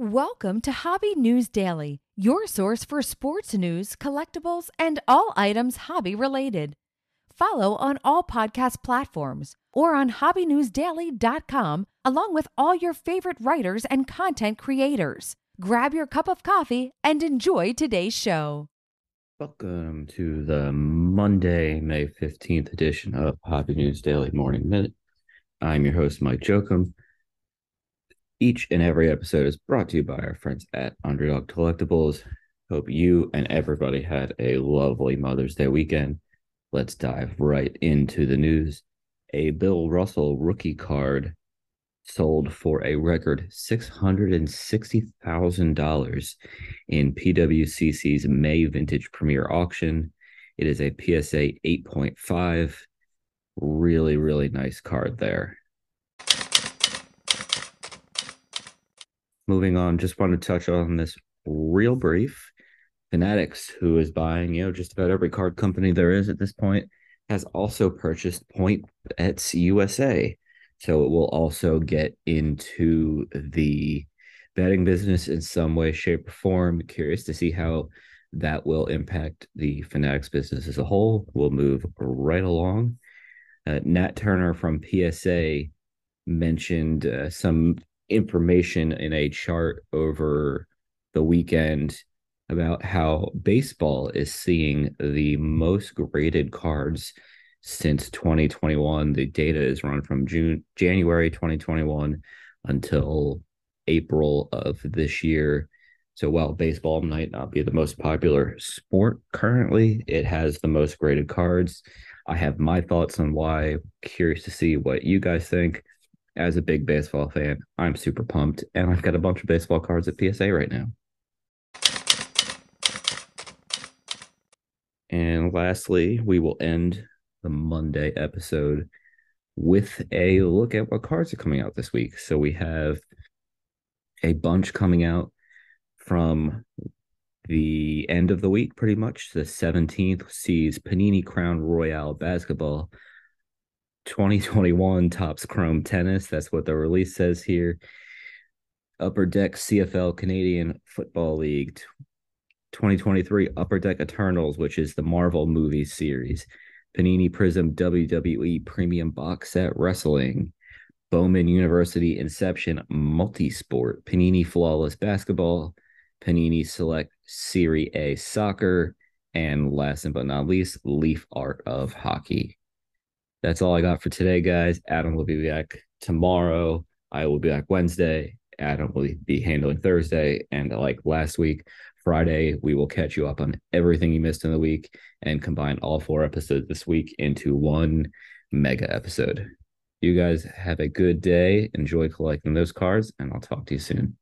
Welcome to Hobby News Daily, your source for sports news, collectibles, and all items hobby related. Follow on all podcast platforms or on hobbynewsdaily.com, along with all your favorite writers and content creators. Grab your cup of coffee and enjoy today's show. Welcome to the Monday, May 15th edition of Hobby News Daily Morning Minute. I'm your host, Mike Jokum. Each and every episode is brought to you by our friends at Underdog Collectibles. Hope you and everybody had a lovely Mother's Day weekend. Let's dive right into the news. A Bill Russell rookie card sold for a record $660,000 in PWCC's May Vintage Premier Auction. It is a PSA 8.5. Really, really nice card there. Moving on, just want to touch on this real brief. Fanatics, who is buying, you know, just about every card company there is at this point, has also purchased Point Bets USA. So it will also get into the betting business in some way, shape, or form. Curious to see how that will impact the Fanatics business as a whole. We'll move right along. Uh, Nat Turner from PSA mentioned uh, some information in a chart over the weekend about how baseball is seeing the most graded cards since 2021. The data is run from June, January 2021 until April of this year. So while baseball might not be the most popular sport currently, it has the most graded cards. I have my thoughts on why. Curious to see what you guys think as a big baseball fan, I'm super pumped, and I've got a bunch of baseball cards at PSA right now. And lastly, we will end the Monday episode with a look at what cards are coming out this week. So we have a bunch coming out from the end of the week, pretty much. The 17th sees Panini Crown Royale Basketball 2021 Topps Chrome Tennis. That's what the release says here. Upper Deck CFL Canadian Football League 2023 Upper Deck Eternals, which is the Marvel movie series. Panini Prism WWE Premium Box Set Wrestling. Bowman University Inception Multisport. Panini Flawless Basketball. Panini Select Serie A Soccer. And last but not least, Leaf Art of Hockey. That's all I got for today, guys. Adam will be back tomorrow. I will be back Wednesday. Adam will be handling Thursday. And like last week, Friday, we will catch you up on everything you missed in the week and combine all four episodes this week into one mega episode. You guys have a good day. Enjoy collecting those cards, and I'll talk to you soon.